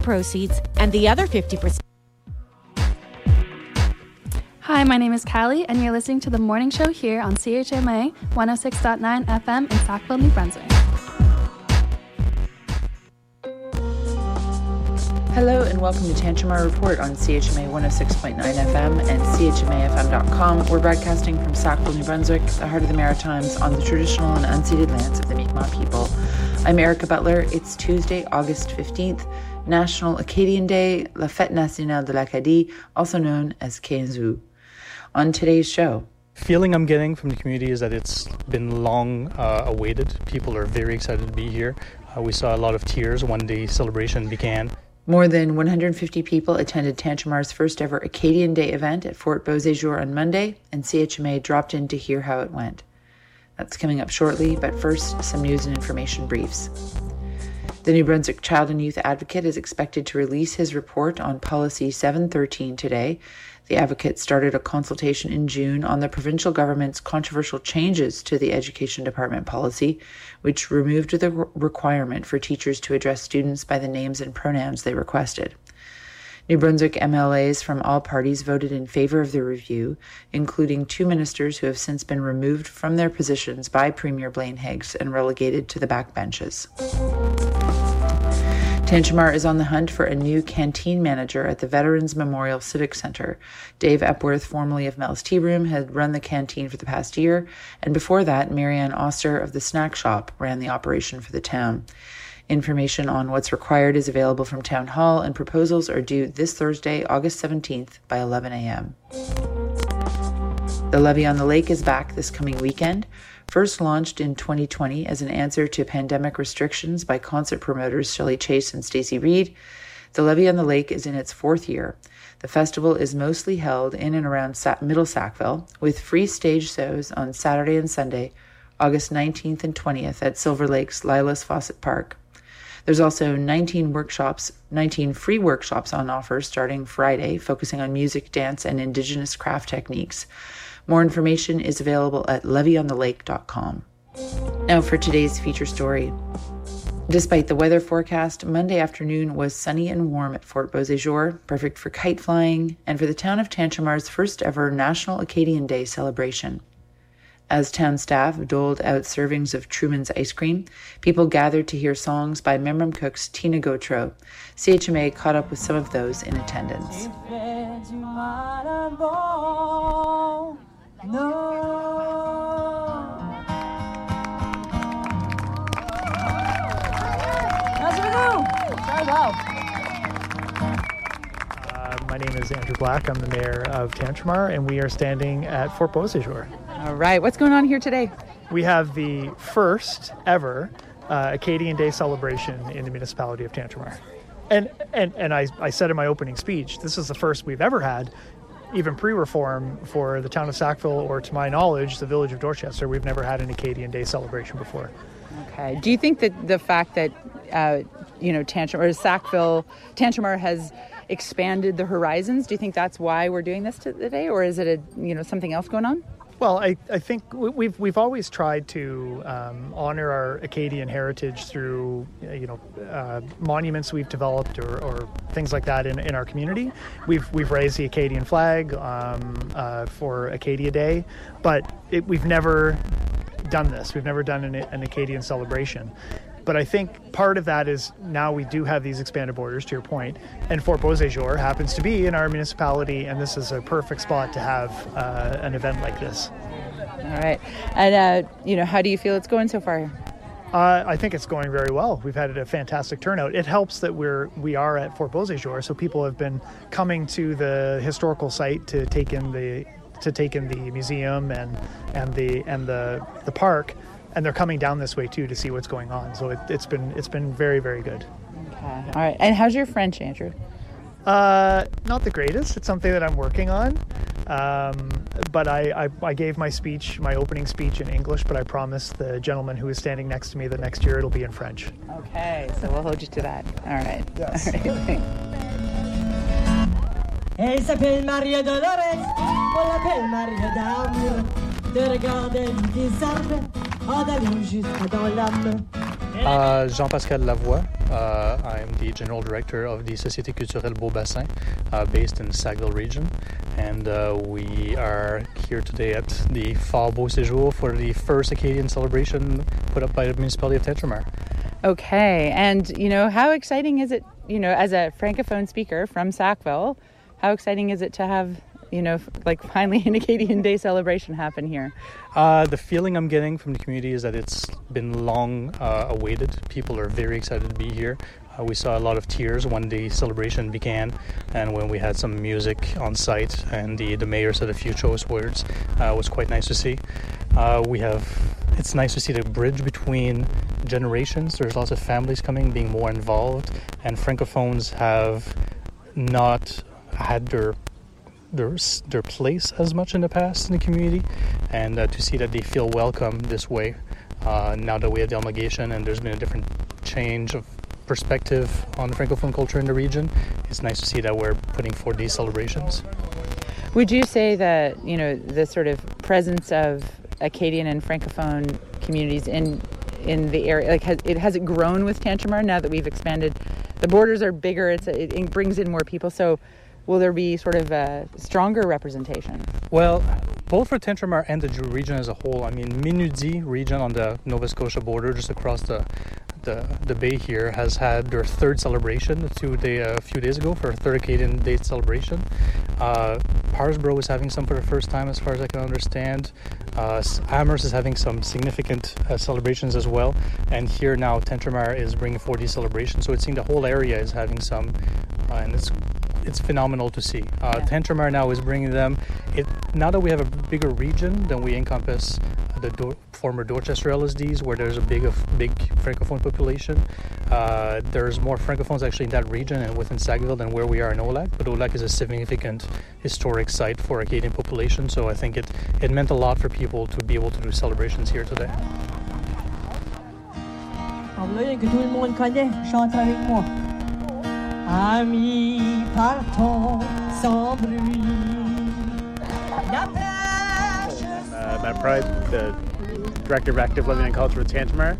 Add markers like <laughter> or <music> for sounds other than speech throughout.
proceeds and the other 50%. Hi, my name is Callie, and you're listening to the morning show here on CHMA 106.9 FM in Sackville, New Brunswick. Hello and welcome to Tantramar Report on CHMA 106.9 FM and CHMAFM.com. We're broadcasting from Sackville, New Brunswick, the heart of the Maritimes, on the traditional and unceded lands of the Mi'kmaq people. I'm Erica Butler. It's Tuesday, August 15th, National Acadian Day, La Fête Nationale de l'Acadie, also known as Quinze On today's show, feeling I'm getting from the community is that it's been long uh, awaited. People are very excited to be here. Uh, we saw a lot of tears when the celebration began. More than 150 people attended Tantramar's first ever Acadian Day event at Fort Beausejour on Monday, and CHMA dropped in to hear how it went. That's coming up shortly, but first, some news and information briefs. The New Brunswick Child and Youth Advocate is expected to release his report on Policy 713 today. The advocate started a consultation in June on the provincial government's controversial changes to the Education Department policy, which removed the requirement for teachers to address students by the names and pronouns they requested. New Brunswick MLAs from all parties voted in favor of the review, including two ministers who have since been removed from their positions by Premier Blaine Higgs and relegated to the backbenches. Tantramar is on the hunt for a new canteen manager at the Veterans Memorial Civic Center. Dave Epworth, formerly of Mel's Tea Room, had run the canteen for the past year, and before that, Marianne Oster of the Snack Shop ran the operation for the town. Information on what's required is available from Town Hall, and proposals are due this Thursday, August 17th by 11 a.m. The Levee on the Lake is back this coming weekend. First launched in 2020 as an answer to pandemic restrictions by concert promoters Shelley Chase and Stacey Reed, the Levee on the Lake is in its fourth year. The festival is mostly held in and around Middle Sackville, with free stage shows on Saturday and Sunday, August 19th and 20th at Silver Lake's Lilas Fawcett Park. There's also 19 workshops, 19 free workshops on offer starting Friday, focusing on music, dance, and Indigenous craft techniques. More information is available at leveeonthelake.com. Now for today's feature story. Despite the weather forecast, Monday afternoon was sunny and warm at Fort Beausejour, perfect for kite flying, and for the town of Tantramar's first ever National Acadian Day celebration. As town staff doled out servings of Truman's ice cream, people gathered to hear songs by Memramcook's Tina Gotro. CHMA caught up with some of those in attendance. My name is Andrew Black. I'm the mayor of Tantramar, and we are standing at Fort Beausejour. All right, what's going on here today? We have the first ever uh, Acadian Day celebration in the municipality of Tantramar. And, and, and I, I said in my opening speech, this is the first we've ever had even pre-reform for the town of Sackville, or to my knowledge, the village of Dorchester, we've never had an Acadian Day celebration before. Okay. Do you think that the fact that uh, you know Tantrum or Sackville, Tantramar has expanded the horizons? Do you think that's why we're doing this today, or is it a you know something else going on? Well, I, I think we've we've always tried to um, honor our Acadian heritage through you know uh, monuments we've developed or, or, things like that in, in our community. We've we've raised the Acadian flag um, uh, for Acadia Day, but it, we've never done this. We've never done an, an Acadian celebration. But I think part of that is now we do have these expanded borders, to your point, and Fort Beausejour happens to be in our municipality, and this is a perfect spot to have uh, an event like this. All right, and uh, you know, how do you feel it's going so far? Uh, I think it's going very well. We've had a fantastic turnout. It helps that we're we are at Fort Beausejour, so people have been coming to the historical site to take in the to take in the museum and and the and the the park and they're coming down this way too to see what's going on. So it, has been it's been very very good. Okay. All right. And how's your French, Andrew? Uh, not the greatest. It's something that I'm working on. Um, but I, I, I, gave my speech, my opening speech in English, but I promised the gentleman who is standing next to me that next year it'll be in French. Okay, so we'll hold you to that. All right. Yes. All right. <laughs> Elle s'appelle Maria Dolores, on l'appelle Maria d'amour, de regarder des arbres, Euh, Jean-Pascal Lavoie, Uh, I'm the General Director of the Société Culturelle Beaubassin, uh, based in Sackville region. And uh, we are here today at the Fort Beau Séjour for the first Acadian celebration put up by the municipality of Tantramar. Okay, and you know, how exciting is it, you know, as a Francophone speaker from Sackville, how exciting is it to have you know, like finally an Acadian Day celebration happen here? Uh, the feeling I'm getting from the community is that it's been long uh, awaited. People are very excited to be here. Uh, we saw a lot of tears when the celebration began and when we had some music on site and the, the mayor said a few choice words. Uh, was quite nice to see. Uh, we have, it's nice to see the bridge between generations. There's lots of families coming, being more involved, and Francophones have not had their their their place as much in the past in the community, and uh, to see that they feel welcome this way uh, now that we have the amalgamation and there's been a different change of perspective on the francophone culture in the region. It's nice to see that we're putting forth these celebrations. Would you say that you know the sort of presence of Acadian and francophone communities in in the area like has it has it grown with Tantramar now that we've expanded? The borders are bigger. It's it, it brings in more people. So will there be sort of a stronger representation? Well, both for Tantramar and the region as a whole. I mean, Minudie region on the Nova Scotia border, just across the the, the bay here, has had their third celebration two day, a few days ago for a third Acadian Day celebration. Uh, Parrsboro is having some for the first time, as far as I can understand. Uh, Amherst is having some significant uh, celebrations as well, and here now Tantramar is bringing 40 celebrations. So it seems the whole area is having some, uh, and it's it's phenomenal to see. Uh, yeah. Tantramar now is bringing them. It now that we have a bigger region, then we encompass the Do- former Dorchester LSDs, where there's a big of big francophone population. Uh, there's more francophones actually in that region and within Sackville than where we are in Aulac. But Aulac is a significant historic site for Acadian population, so I think it it meant a lot for people to be able to do celebrations here today. que tout le monde connaît, chante avec moi. Amis, partons sans bruit. Uh, Matt Pride, the Director of Active Living and Culture with Tantramar.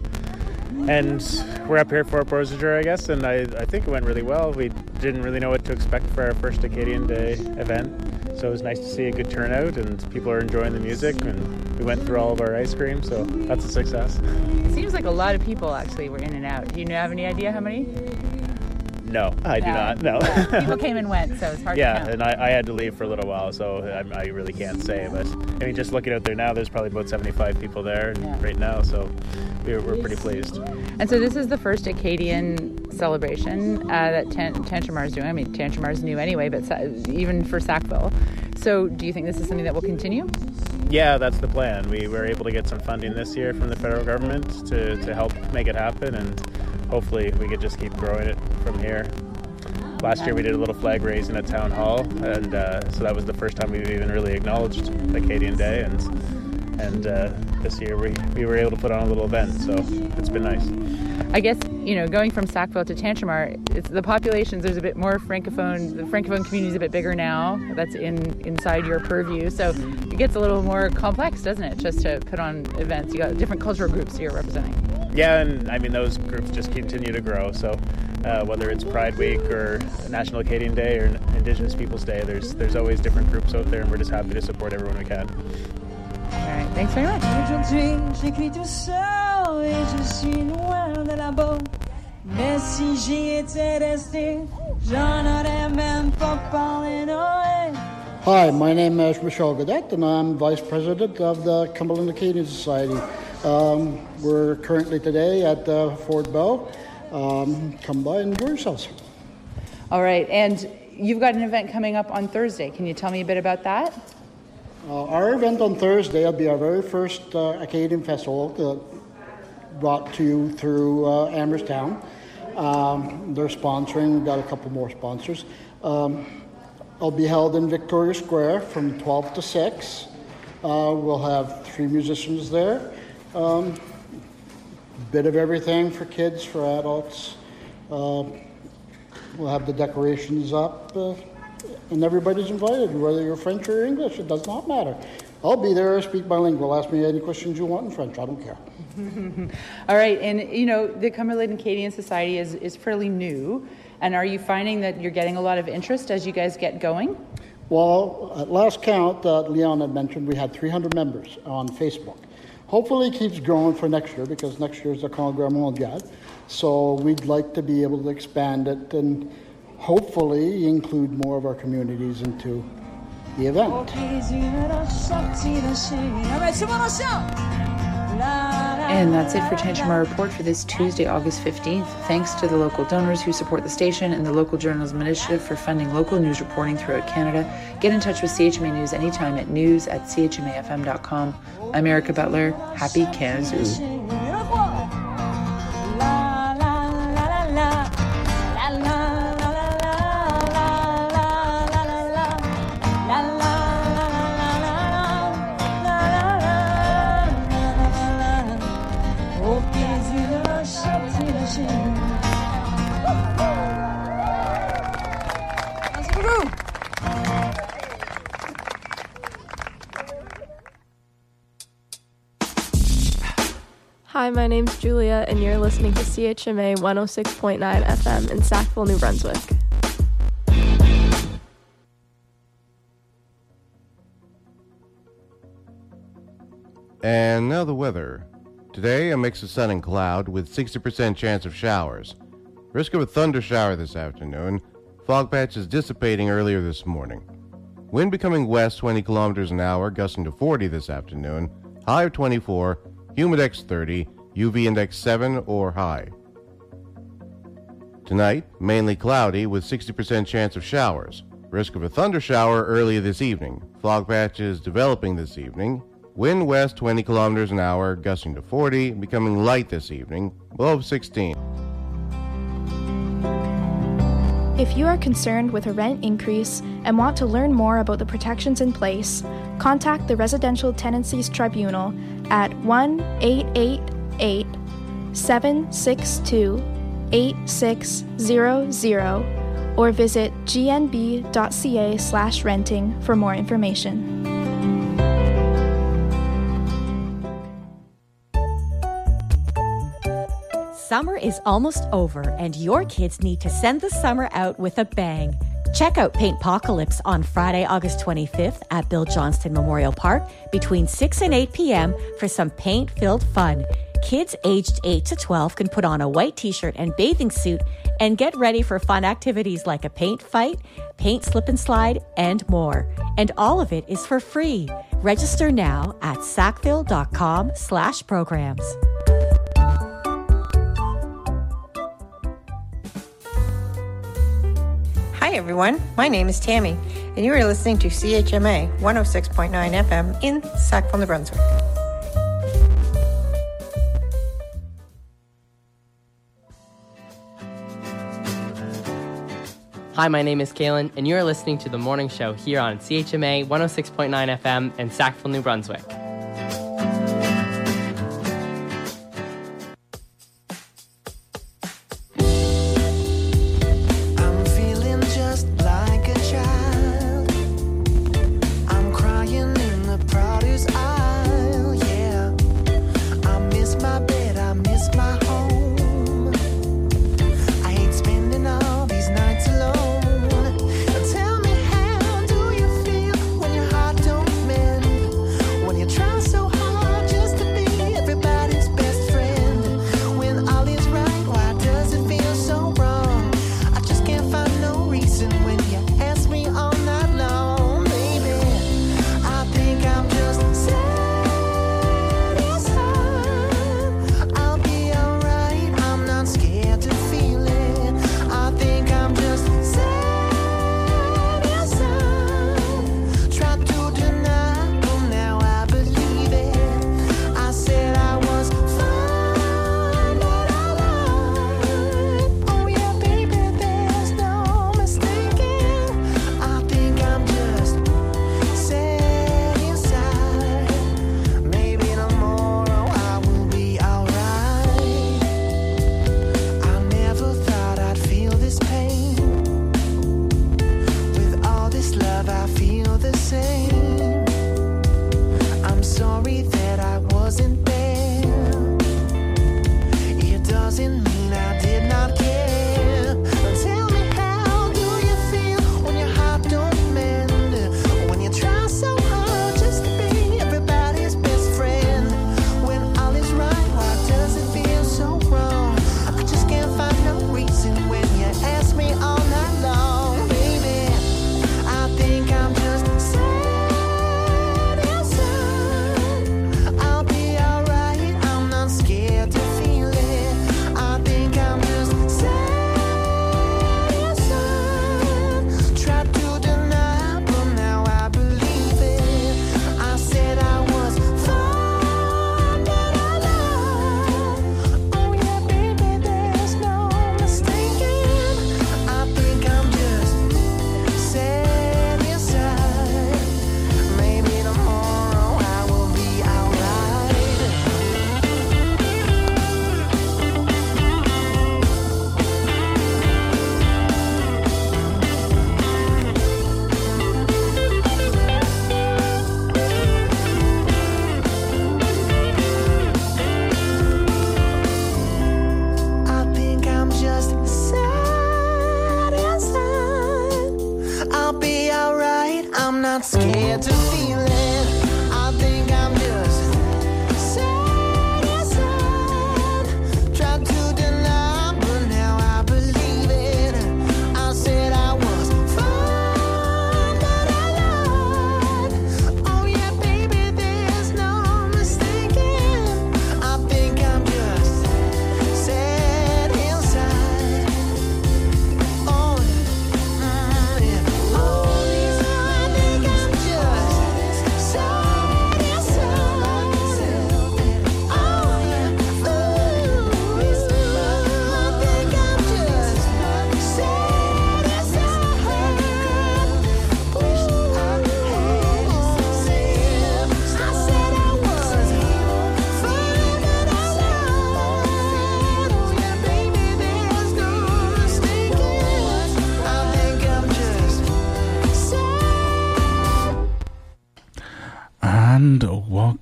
And we're up here for Beausejour, I guess, and I, I think it went really well. We didn't really know what to expect for our first Acadian Day event, so it was nice to see a good turnout and people are enjoying the music. And we went through all of our ice cream, so that's a success. It seems like a lot of people actually were in and out. Do you have any idea how many? No, I do not. No. People <laughs> came and went, so it's hard yeah, and I, I, had to leave for a little while, so I, I, really can't say. But I mean, just looking out there now, there's probably about 75 people there yeah. right now, so we're, we're, pretty pleased. And so this is the first Acadian celebration uh, that Tant- Tantramar is doing. I mean, Tantramar is new anyway, but sa- even for Sackville. So do you think this is something that will continue? Yeah, that's the plan. We were able to get some funding this year from the federal government to, to help make it happen, and hopefully we could just keep growing it from here. Last year we did a little flag raising at town hall, and uh, so that was the first time we've even really acknowledged Acadian Day, and and uh, this year we, we were able to put on a little event, so it's been nice. I guess you know going from Sackville to Tantramar, it's the populations. There's a bit more francophone. The francophone community is a bit bigger now. That's in inside your purview, so it gets a little more complex, doesn't it? Just to put on events, you got different cultural groups you're representing yeah, and I mean those groups just continue to grow. So uh, whether it's Pride Week or National Acadian Day or Indigenous Peoples Day, there's there's always different groups out there, and we're just happy to support everyone we can. All right, thanks very much. Mais si j'y étais resté, j'en aurais même pas parlé, Hi, my name is Michelle Gadet, and I'm Vice President of the Cumberland Acadian Society. Um, we're currently today at uh, Fort Bell. Um, come by and enjoy yourselves. All right, and you've got an event coming up on Thursday. Can you tell me a bit about that? Uh, our event on Thursday will be our very first uh, Acadian Festival brought to you through uh, Amherst Town. Um, they're sponsoring, we've got a couple more sponsors. Um, it'll be held in Victoria Square from 12 to 6. Uh, we'll have three musicians there. Um, bit of everything for kids, for adults. Uh, we'll have the decorations up, uh, and everybody's invited, whether you're French or English, it does not matter. I'll be there, speak bilingual. Ask me any questions you want in French. I don't care. <laughs> All right, and you know, the Cumberland Acadian Society is, is fairly new. And are you finding that you're getting a lot of interest as you guys get going? Well, at last count, uh, Leon had mentioned we had 300 members on Facebook. Hopefully, it keeps growing for next year because next year is the Congrès Mondial. So we'd like to be able to expand it and hopefully include more of our communities into the event. And that's it for Tantramar Report for this Tuesday, August 15th. Thanks to the local donors who support the station and the Local Journalism Initiative for funding local news reporting throughout Canada. Get in touch with CHMA News anytime at news at chmafm.com. I'm Erica Butler. Happy Kansas. Listening to CHMA 106.9 FM in Sackville, New Brunswick. And now the weather. Today, a mix of sun and cloud with 60% chance of showers. Risk of a thunder shower this afternoon. Fog patches dissipating earlier this morning. Wind becoming west 20 kilometers an hour, gusting to 40 this afternoon. High of 24, humidex 30, UV index 7 or high. Tonight, mainly cloudy with 60% chance of showers. Risk of a thunder shower early this evening. Fog patches developing this evening. Wind west 20 kilometers an hour, gusting to 40, becoming light this evening, low of 16. If you are concerned with a rent increase and want to learn more about the protections in place, contact the Residential Tenancies Tribunal at 1 888 762 8600 or visit gnb.ca slash renting for more information. Summer is almost over, and your kids need to send the summer out with a bang. Check out Paintpocalypse on Friday, August 25th at Bill Johnston Memorial Park between 6 and 8 p.m. for some paint filled fun. Kids aged 8 to 12 can put on a white t shirt and bathing suit and get ready for fun activities like a paint fight, paint slip and slide, and more. And all of it is for free. Register now at sackville.com slash programs. Hi, everyone. My name is Tammy, and you are listening to CHMA 106.9 FM in Sackville, New Brunswick. Hi, my name is Kaylin, and you are listening to the morning show here on CHMA 106.9 FM in Sackville, New Brunswick.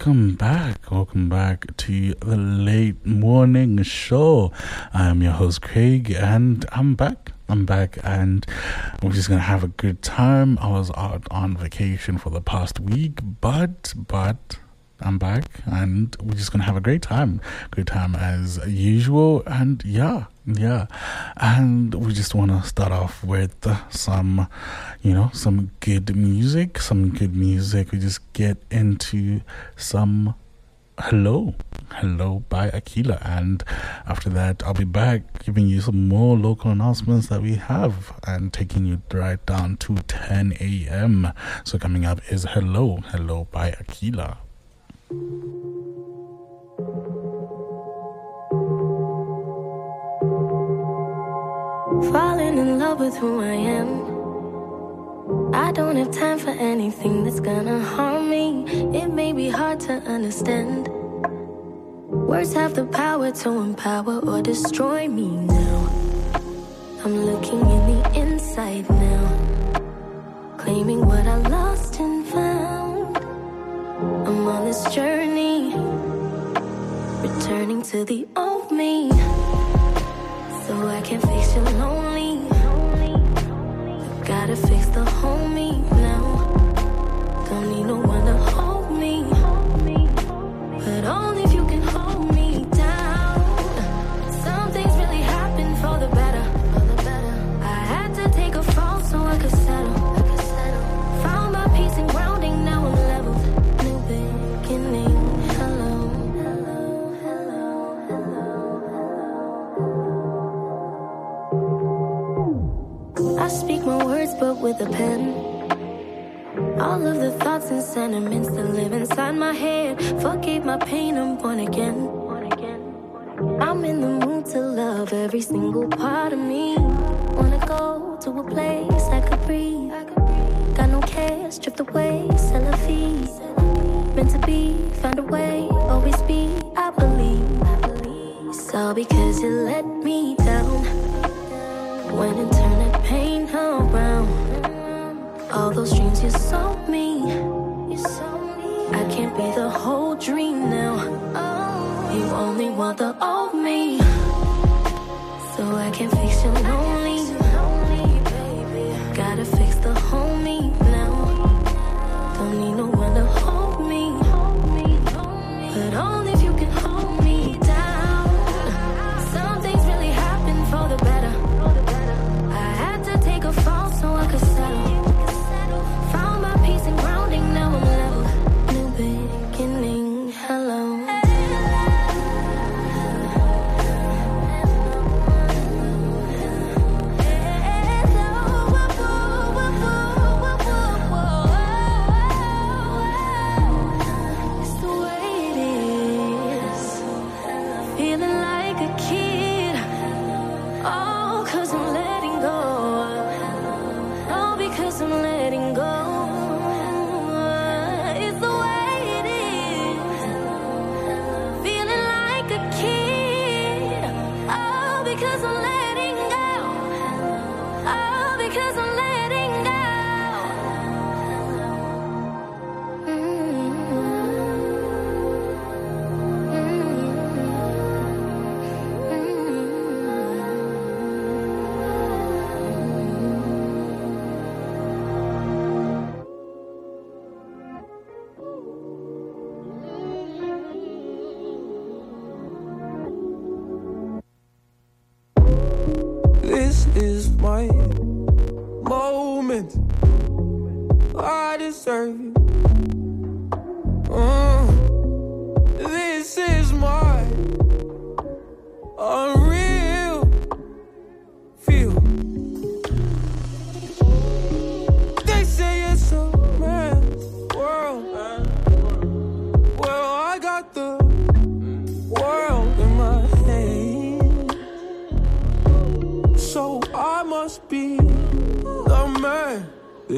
Welcome back. Welcome back to the late morning show. I'm your host, Craig, and I'm back. I'm back, and we're just gonna have a good time. I was out on vacation for the past week, but, but. I'm back and we're just gonna have a great time. Good time as usual. And yeah, yeah. And we just wanna start off with some, you know, some good music. Some good music. We just get into some Hello. Hello by Aquila. And after that, I'll be back giving you some more local announcements that we have and taking you right down to 10 a.m. So coming up is Hello. Hello by Aquila. Falling in love with who I am. I don't have time for anything that's gonna harm me. It may be hard to understand. Words have the power to empower or destroy me now. I'm looking in the inside now, claiming what I lost and found. I'm on this journey, returning to the old me. I can face you lonely. Gotta fix the homie now. Don't need no one with a pen. All of the thoughts and sentiments that live inside my head. Forgave my pain, I'm born again. I'm in the mood to love every single part of me. Wanna go to a place I could breathe. Got no care, stripped away, c'est la vie. Meant to be, found a way, always be, I believe. It's all because you let me those dreams you sold me. You saw me. I can't be the whole dream now. Oh. You only want the old me. So I can fix you lonely.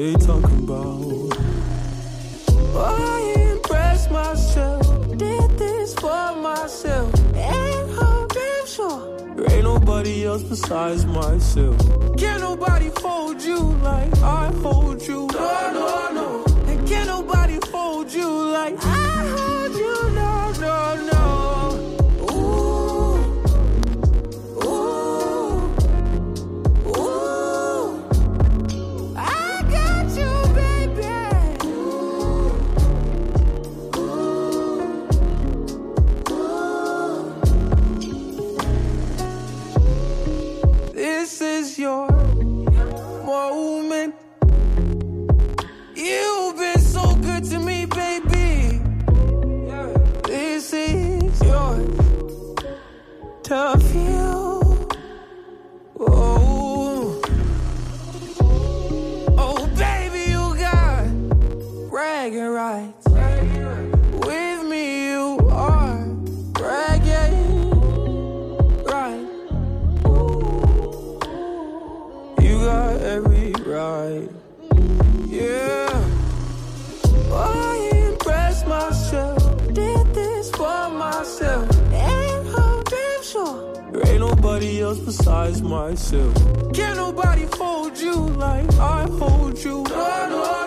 They talk about. I impressed myself, did this for myself, and I'm damn sure there ain't nobody else besides myself. Can't nobody hold you like I hold you. No, no, besides myself. Can't nobody hold you like I hold you. No, no,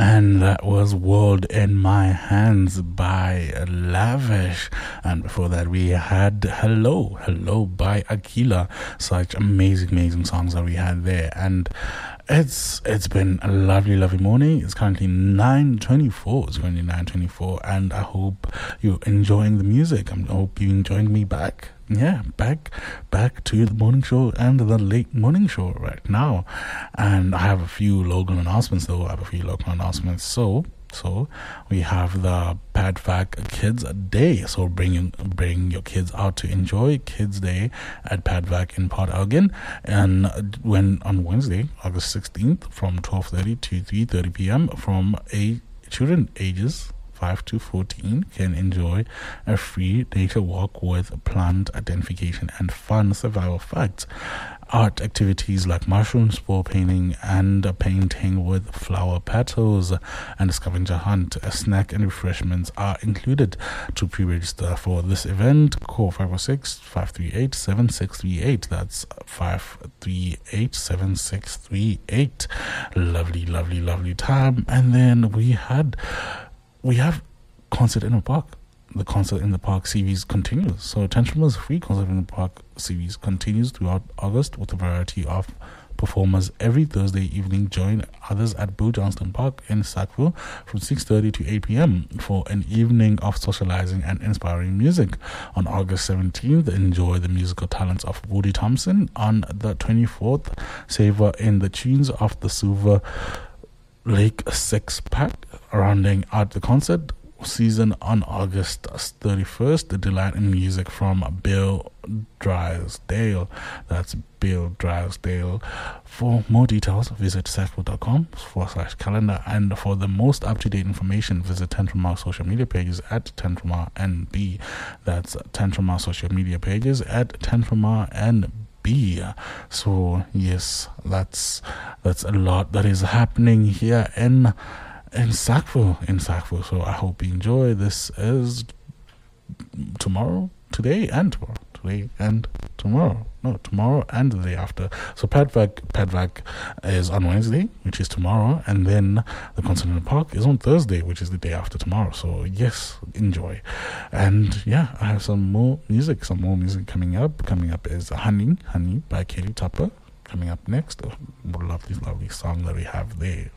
And that was World in My Hands by Lavish. And before that, we had Hello, Hello by Aquila. Such amazing, amazing songs that we had there. And it's it's been a lovely, lovely morning. It's currently 9.24. It's currently 9.24. And I hope you're enjoying the music. I hope you're enjoying me back yeah back back to the morning show and the late morning show right now and i have a few local announcements though i have a few local announcements so so we have the padvac kids day. So bring bring your kids out to enjoy kids day at padvac in port elgin. And when on wednesday august 16th from 12.30 to 3.30 p.m from a children ages 5 to 14 can enjoy a free nature walk with plant identification and fun survival facts. Art activities like mushroom spore painting and painting with flower petals and a scavenger hunt, a snack and refreshments are included. To pre register for this event, call 506 538 7638. That's 538 7638. Lovely, lovely, lovely time. And then we had we have concert in the park. The concert in the park series continues. So Tantrum's free concert in the park series continues throughout August with a variety of performers every Thursday evening. Join others at Boo Johnston Park in Sackville from 6.30 to 8 p.m. for an evening of socializing and inspiring music. On August 17th, enjoy the musical talents of Woody Thompson. On the 24th, savor in the tunes of the Silver Lake Six Pack. Rounding out the concert season on August 31st. The Delight in Music from Bill Drysdale. That's Bill Drysdale. For more details, visit sackville.com forward slash calendar. And for the most up to date information, visit Tantramar social media pages at Tantramar NB. That's Tantramar social media pages at Tantramar NB. So yes, that's that's a lot that is happening here in in Sackville, in Sackville. So I hope you enjoy. This is tomorrow, today, and tomorrow. Today and tomorrow. No, tomorrow and the day after. So Padvac, Padvac is on Wednesday, which is tomorrow, and then the the park is on Thursday, which is the day after tomorrow. So yes, enjoy. And yeah, I have some more music, some more music coming up. Coming up is Honey, Honey by Katie Tupper. Coming up next, oh, a lovely, lovely song that we have there.